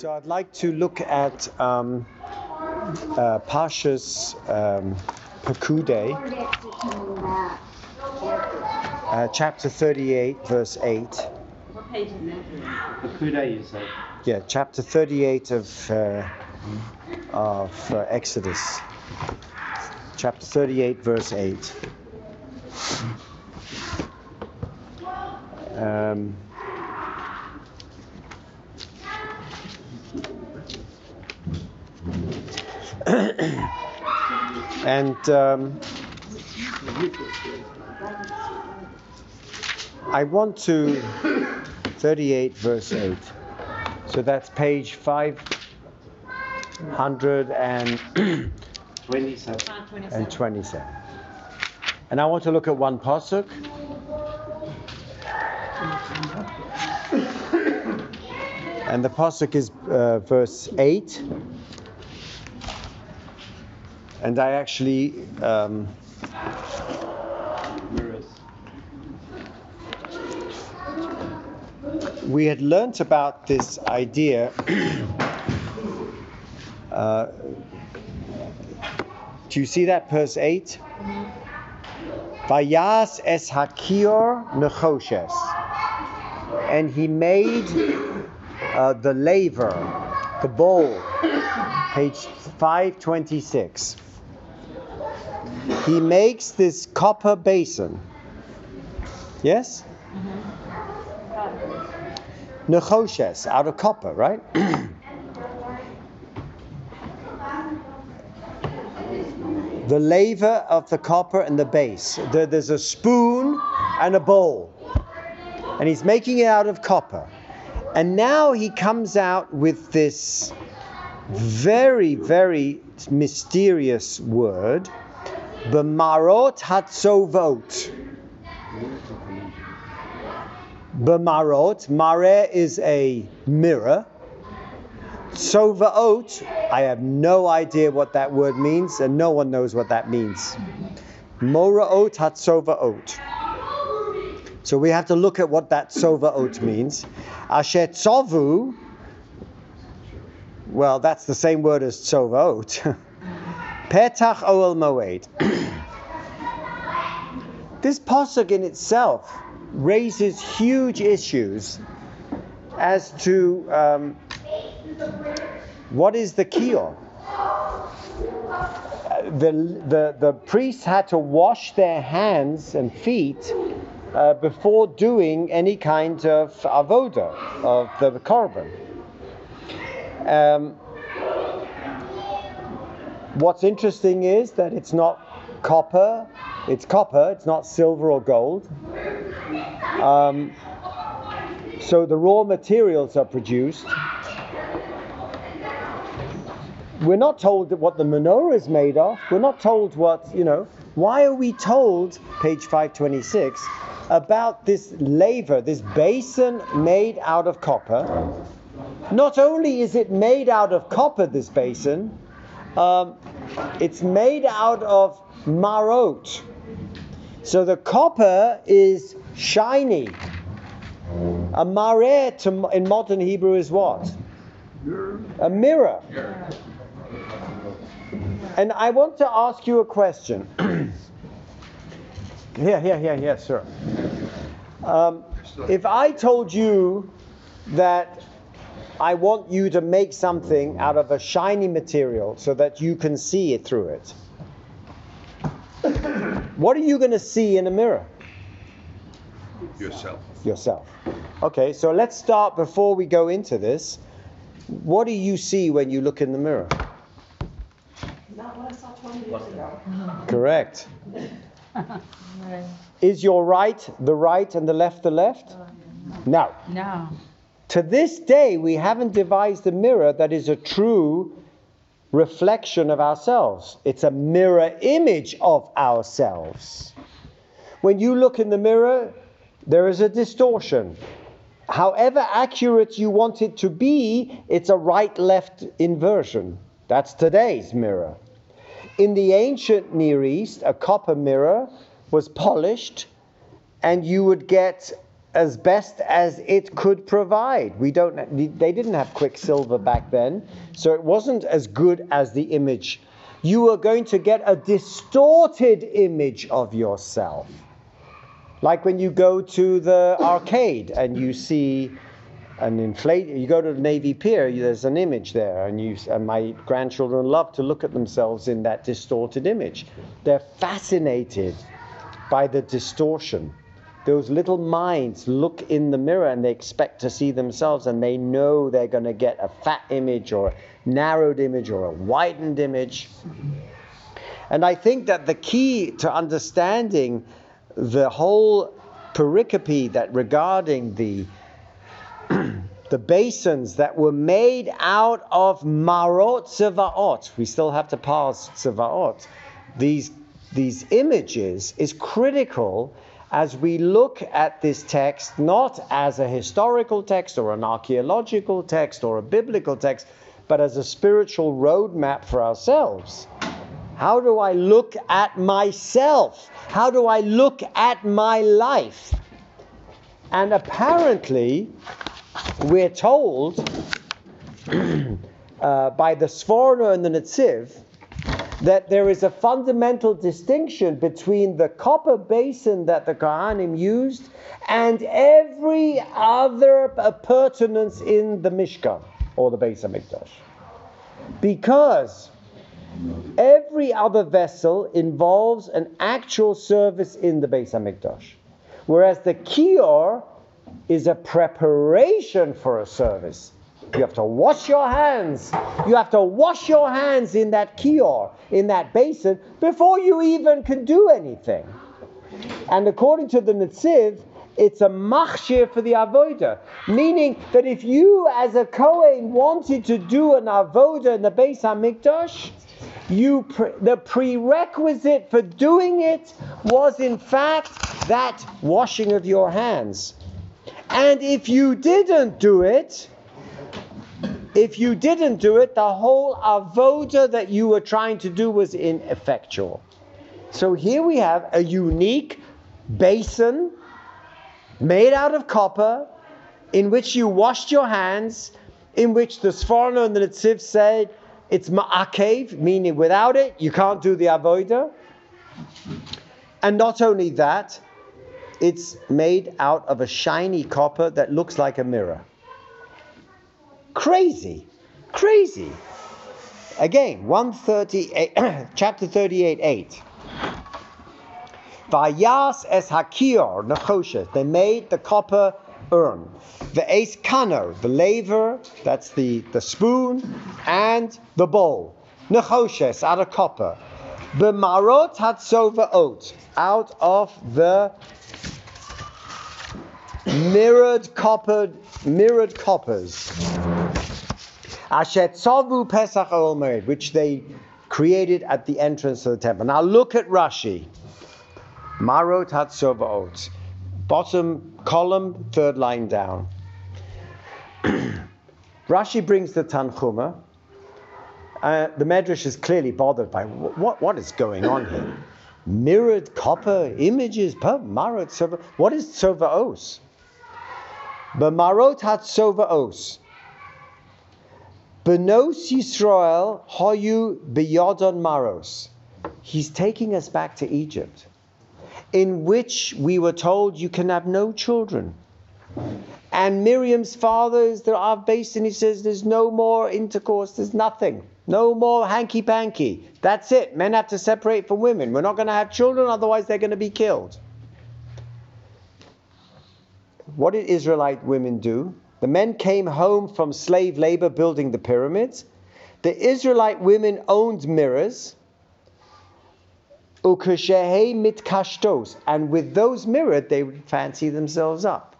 So I'd like to look at um, uh, Pasha's um, Pekude, uh, chapter 38, verse 8. What page is it? Pekude, you say? Yeah, chapter 38 of, uh, of uh, Exodus. Chapter 38, verse 8. Um, and um, I want to 38 verse 8. So that's page 527. 27. And twenty-seven. 27. And I want to look at one pasuk. And the pasuk is uh, verse 8. And I actually um, we had learnt about this idea. uh, do you see that verse 8? Vayas es hakior nechoshes. And he made uh, the laver, the bowl, page 526. He makes this copper basin. Yes? Mm-hmm. Nechoshes, out of copper, right? the laver of the copper and the base. There- there's a spoon and a bowl. And he's making it out of copper. And now he comes out with this very, very mysterious word, B'marot hatzovot. B'marot, mare is a mirror. Tzovaot, I have no idea what that word means, and no one knows what that means. Moraot hatzovaot. So we have to look at what that tzovaot means. Asher tzovu, well, that's the same word as tzovaot. Petach ohel moed. This pasuk in itself raises huge issues as to um, what is the kior? The, the, the priests had to wash their hands and feet uh, before doing any kind of avoda, of the korban. Um, what's interesting is that it's not copper, it's copper, it's not silver or gold. Um, so the raw materials are produced we're not told what the menorah is made of. We're not told what, you know, why are we told, page 526, about this laver, this basin made out of copper? Not only is it made out of copper, this basin, um, it's made out of marot. So the copper is shiny. A mareh to, in modern Hebrew is what? A mirror. And I want to ask you a question. here, here, here, here, sir. Um, if I told you that I want you to make something out of a shiny material so that you can see it through it, what are you going to see in a mirror? yourself. Yourself. Okay, so let's start before we go into this. What do you see when you look in the mirror? Not what I saw 20 years ago. Correct. Is your right the right and the left the left? Oh, no. No. To this day, we haven't devised a mirror that is a true reflection of ourselves. It's a mirror image of ourselves. When you look in the mirror, there is a distortion. However accurate you want it to be, it's a right left inversion. That's today's mirror. In the ancient Near East, a copper mirror was polished, and you would get as best as it could provide. We don't. They didn't have quicksilver back then, so it wasn't as good as the image. You are going to get a distorted image of yourself, like when you go to the arcade and you see an inflate. You go to the Navy Pier. There's an image there, and you and my grandchildren love to look at themselves in that distorted image. They're fascinated by the distortion. Those little minds look in the mirror and they expect to see themselves, and they know they're going to get a fat image or a narrowed image or a widened image. And I think that the key to understanding the whole pericope that regarding the the basins that were made out of marot tzevaot. We still have to pass tzevaot. These these images is critical as we look at this text not as a historical text or an archaeological text or a biblical text, but as a spiritual roadmap for ourselves. How do I look at myself? How do I look at my life? And apparently, we're told uh, by the Sforno and the Netziv that there is a fundamental distinction between the copper basin that the Kohanim used and every other appurtenance in the Mishkan or the Beis Hamikdash. Because every other vessel involves an actual service in the Beis Hamikdash, whereas the kior is a preparation for a service. You have to wash your hands. You have to wash your hands in that kior, in that basin, before you even can do anything. And according to the Netziv, it's a machshir for the avoda, meaning that if you, as a kohen, wanted to do an avoda in the Beis Hamikdash, you pre- the prerequisite for doing it was in fact that washing of your hands. And if you didn't do it, if you didn't do it, the whole avoda that you were trying to do was ineffectual. So here we have a unique basin made out of copper in which you washed your hands, in which the Sforno and the Netziv said it's ma'akev, meaning without it you can't do the avoda. And not only that, it's made out of a shiny copper that looks like a mirror. Crazy, crazy. Again, 138, chapter 38, 8. Vayas es hakior nechoshet. They made the copper urn. The ace kano, the laver, that's the, the spoon, and the bowl. Nechoshes, out of copper. B'marot hatzova oat, out of the mirrored coppered, mirrored coppers. Asher tzavu pesach omer, which they created at the entrance of the temple. Now look at Rashi. Marot hatzova oat. Bottom column, third line down. Rashi brings the Tanchuma. Uh, the Medrash is clearly bothered by what, what is going on here. Mirrored copper images, marot. What is tzovaos? B'marot hatzovaos. Benos Yisrael hoyu beyodon maros. He's taking us back to Egypt, in which we were told you can have no children. And Miriam's father is the Av Beis Din. He says there's no more intercourse, there's nothing. No more hanky panky. That's it. Men have to separate from women. We're not going to have children, otherwise, they're going to be killed. What did Israelite women do? The men came home from slave labor building the pyramids. The Israelite women owned mirrors. mitkashtos. And with those mirrors, they would fancy themselves up.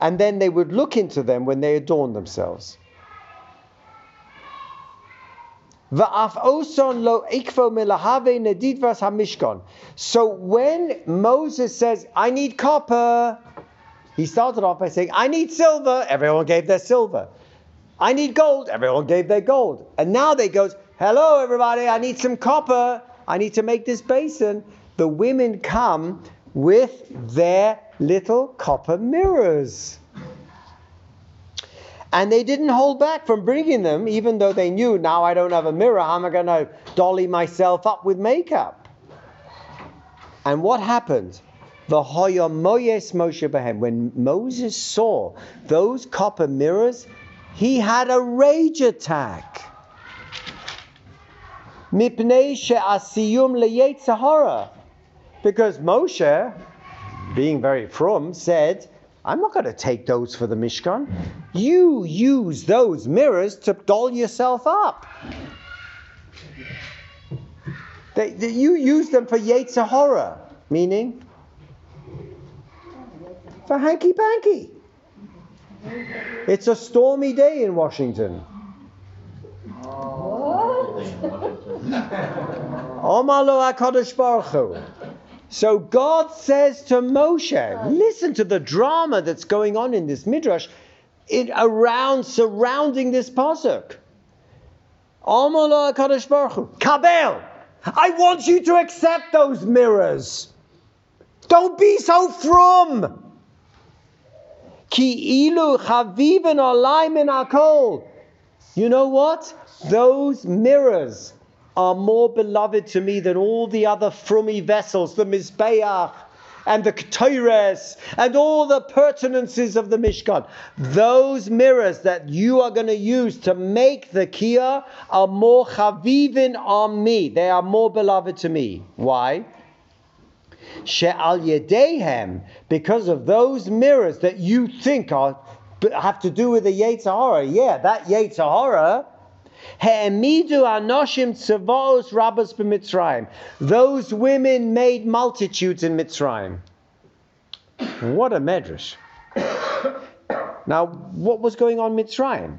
And then they would look into them when they adorned themselves. So when Moses says, I need copper, he started off by saying, I need silver. Everyone gave their silver. I need gold. Everyone gave their gold. And now they goes, Hello, everybody. I need some copper. I need to make this basin. The women come with their little copper mirrors. And they didn't hold back from bringing them, even though they knew now I don't have a mirror, how am I going to dolly myself up with makeup? And what happened? The Hoyomoyes Moshe Behem. When Moses saw those copper mirrors, he had a rage attack. Because Moshe, being very frum, said, I'm not going to take those for the Mishkan. You use those mirrors to doll yourself up. They, they- you use them for Yetzer Hara, meaning for hanky panky. It's a stormy day in Washington. So God says to Moshe, listen to the drama that's going on in this midrash, in around surrounding this pasuk. Kabel. I want you to accept those mirrors. Don't be so frum. Ki ilu chaviven alai min hakol. You know what? Those mirrors are more beloved to me than all the other frummy vessels, the Mizbeach and the Ketores and all the pertinences of the Mishkan. Those mirrors that you are going to use to make the kior are more chavivin on me. They are more beloved to me. Why? She'al yedehem, because of those mirrors that you think are have to do with the Yetzer Hara. Yeah, that Yetzer Hara. He'emidu anoshim tzavos rabbas b'Mitzrayim. Those women made multitudes in Mitzrayim. What a medrash. now, what was going on Mitzrayim?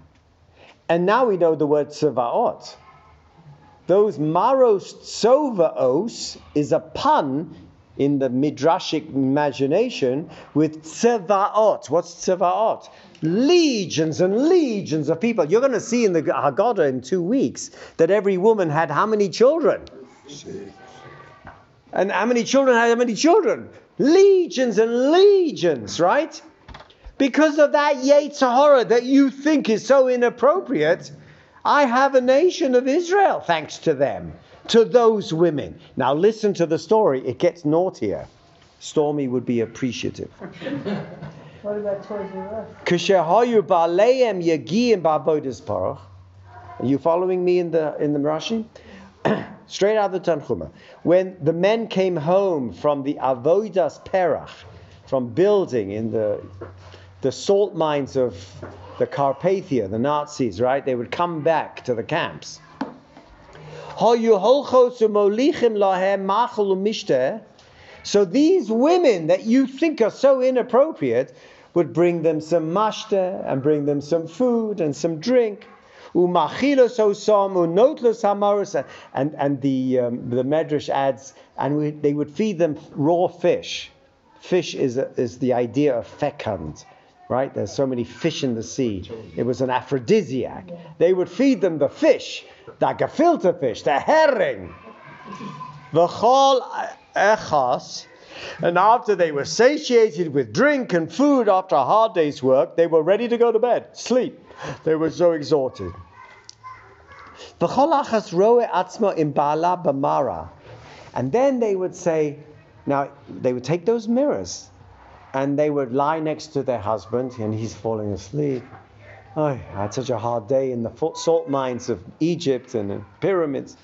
And now we know the word tzavaot. Those maros tzovaos is a pun in the midrashic imagination with tzavaot. What's tzavaot? Legions and legions of people. You're going to see in the Haggadah in two weeks that every woman had how many children? And how many children had how many children? Legions and legions, right? Because of that Yetzer Hara that you think is so inappropriate, I have a nation of Israel thanks to them, to those women. Now listen to the story, it gets naughtier. Stormy would be appreciative. What about Toys R Us? Kshehayu baleim yagiyim ba'avodas parach. Are you following me in the in the Rashi? Straight out of the Tanchuma. When the men came home from the avodas perach, from building in the the salt mines of the Carpathia, the Nazis, right? They would come back to the camps. So these women that you think are so inappropriate would bring them some mashta and bring them some food and some drink. And and the um, the medrash adds and we, they would feed them raw fish. Fish is a, is the idea of fecund, right? There's so many fish in the sea. It was an aphrodisiac. They would feed them the fish, the gefilte fish, the herring. V'chol echas. And after they were satiated with drink and food after a hard day's work, they were ready to go to bed, sleep. They were so exhausted. V'chol achas roe atzma b'mara. And then they would say, now they would take those mirrors and they would lie next to their husband and he's falling asleep. Oh, I had such a hard day in the salt mines of Egypt and the pyramids.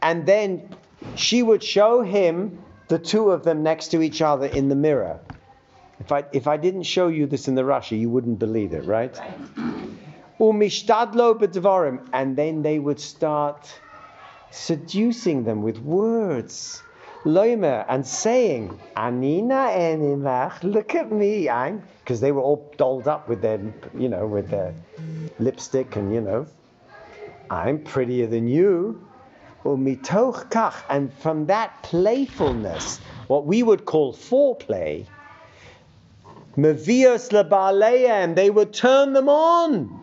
And then she would show him the two of them next to each other in the mirror. If I, if I didn't show you this in the Rashi, you wouldn't believe it, right? And then they would start seducing them with words. Loimer and saying, Anina enimach, look at me, I'm because they were all dolled up with their, you know, with their lipstick and you know, I'm prettier than you. Kach, and from that playfulness, what we would call foreplay, mevios lebaleim, they would turn them on.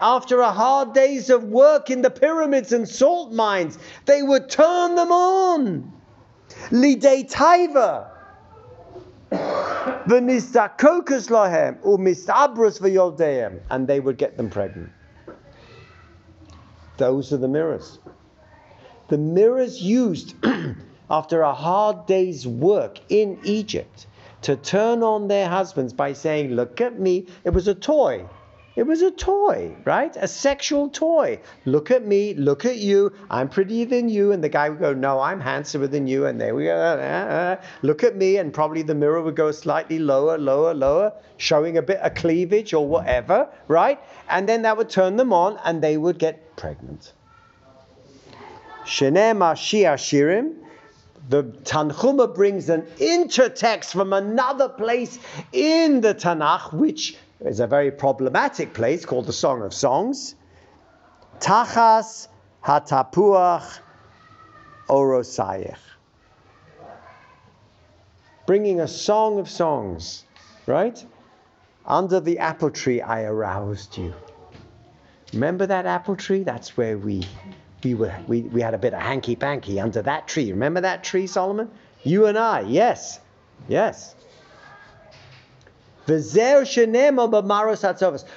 After a hard days of work in the pyramids and salt mines, they would turn them on. Lidei taiva. V'nistakokus lahem umistabrus v'yoldeim. And they would get them pregnant. Those are the mirrors. The mirrors used after a hard day's work in Egypt to turn on their husbands by saying, Look at me. It was a toy. It was a toy, right? A sexual toy. Look at me, look at you. I'm prettier than you. And the guy would go, No, I'm handsomer than you. And there we go. Uh, uh, look at me. And probably the mirror would go slightly lower, lower, lower, showing a bit of cleavage or whatever, right? And then that would turn them on and they would get pregnant. Shenema Shir HaShirim. The Tanchuma brings an intertext from another place in the Tanakh, which is a very problematic place called the Song of Songs. Tachas hatapuach orosayich. Bringing a song of songs, right? Under the apple tree, I aroused you. Remember that apple tree? That's where we we were we, we had a bit of hanky panky under that tree. Remember that tree, Solomon? You and I, yes. Yes.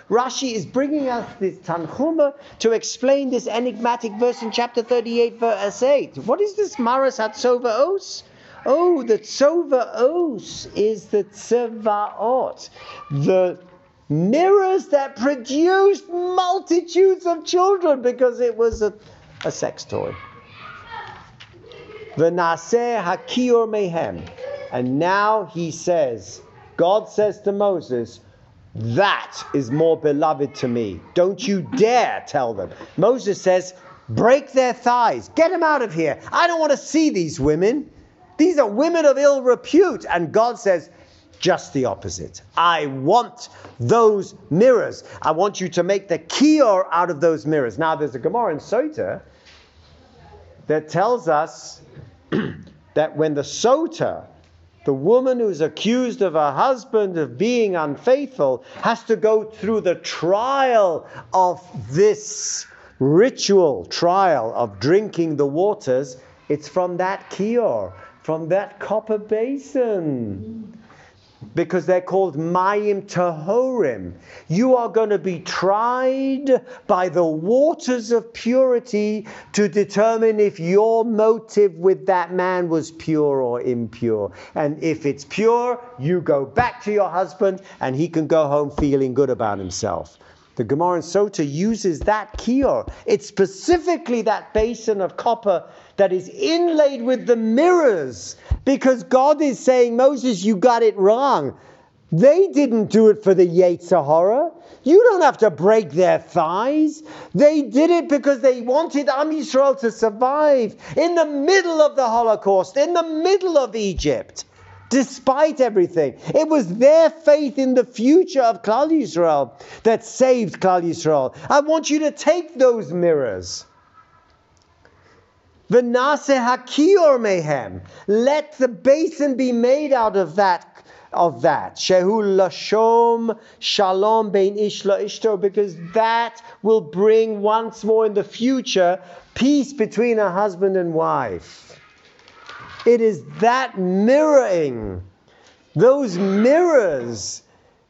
Rashi is bringing us this Tanchuma to explain this enigmatic verse in chapter 38, verse 8. What is this Maras Hatzova Oh, the Tzova Os is the Tzevaot, the mirrors that produced multitudes of children because it was a, a sex toy. V'naseh hakior mehem. And now he says, God says to Moses, that is more beloved to me. Don't you dare tell them. Moses says, break their thighs. Get them out of here. I don't want to see these women. These are women of ill repute. And God says, just the opposite. I want those mirrors. I want you to make the kior out of those mirrors. Now, there's a Gemara in Sota that tells us that when the Sota the woman who's accused of her husband of being unfaithful has to go through the trial of this ritual trial of drinking the waters. It's from that kior, from that copper basin because they're called Mayim Tahorim. You are going to be tried by the waters of purity to determine if your motive with that man was pure or impure. And if it's pure, you go back to your husband and he can go home feeling good about himself. The Gemara in Sota uses that kior. It's specifically that basin of copper that is inlaid with the mirrors because God is saying, Moses, you got it wrong. They didn't do it for the Yetzer Hara. You don't have to break their thighs. They did it because they wanted Am Yisrael to survive in the middle of the Holocaust, in the middle of Egypt despite everything. It was their faith in the future of Klal Yisrael that saved Klal Yisrael. I want you to take those mirrors. V'nase hakior mehem. Let the basin be made out of that of that. Shehu lashom shalom bein ish ishto, because that will bring once more in the future peace between a husband and wife. It is that mirroring, those mirrors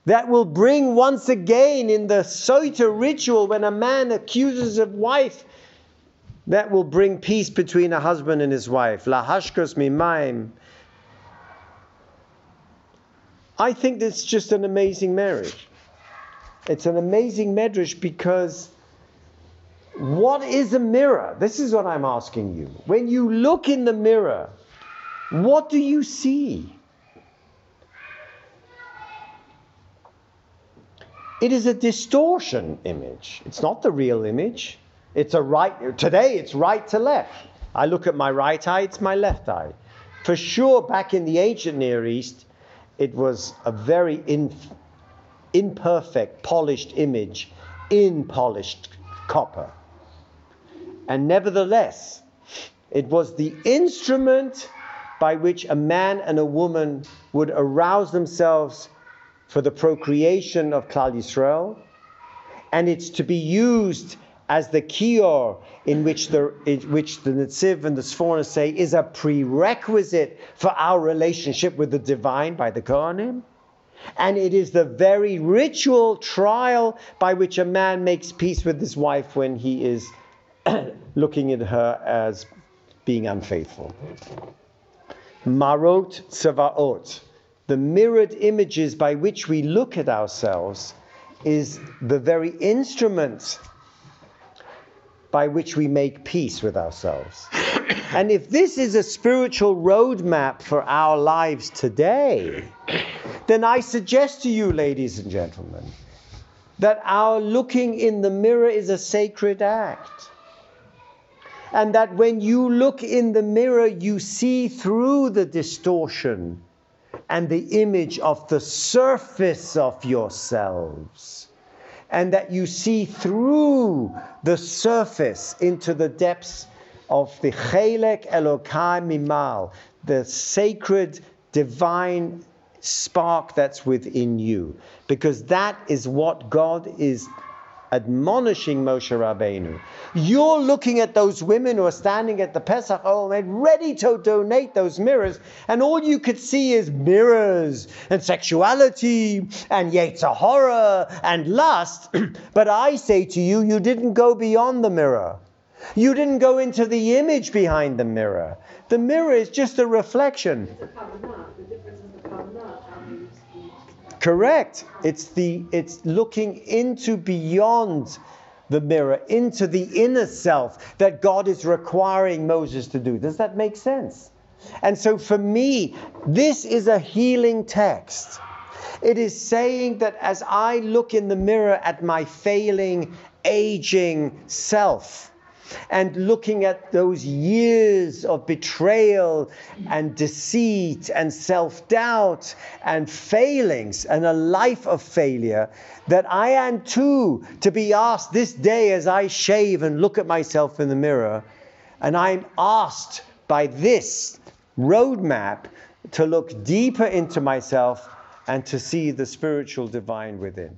that will bring once again in the Sota ritual when a man accuses a wife, that will bring peace between a husband and his wife. La hashkos mimaim. I think it's just an amazing marriage. It's an amazing marriage because what is a mirror? This is what I'm asking you. When you look in the mirror, what do you see? It is a distortion image. It's not the real image. It's a right, today it's right to left. I look at my right eye, it's my left eye. For sure, back in the ancient Near East, it was a very in, imperfect, polished image in polished copper. And nevertheless, it was the instrument by which a man and a woman would arouse themselves for the procreation of Klal Yisrael, and it's to be used as the kior in which the, in which the Netziv and the Sforno say is a prerequisite for our relationship with the divine by the Kohanim. And it is the very ritual trial by which a man makes peace with his wife when he is looking at her as being unfaithful. Marot Tsavaot, the mirrored images by which we look at ourselves, is the very instrument by which we make peace with ourselves. and if this is a spiritual roadmap for our lives today, then I suggest to you, ladies and gentlemen, that our looking in the mirror is a sacred act. And that when you look in the mirror, you see through the distortion and the image of the surface of yourselves. And that you see through the surface into the depths of the Chelek Elokai Mimal, the sacred divine spark that's within you. Because that is what God is admonishing Moshe Rabbeinu. You're looking at those women who are standing at the Pesach Omer, ready to donate those mirrors, and all you could see is mirrors and sexuality and Yetzer Hara and lust. but I say to you, you didn't go beyond the mirror. You didn't go into the image behind the mirror. The mirror is just a reflection. It's a kavanah. The difference is the kavanah. How you see. Correct. It's the it's looking into beyond the mirror, into the inner self that God is requiring Moses to do. Does that make sense? And so for me, this is a healing text. It is saying that as I look in the mirror at my failing, aging self, and looking at those years of betrayal and deceit and self doubt and failings and a life of failure, that I am too to be asked this day as I shave and look at myself in the mirror, and I'm asked by this roadmap to look deeper into myself and to see the spiritual divine within.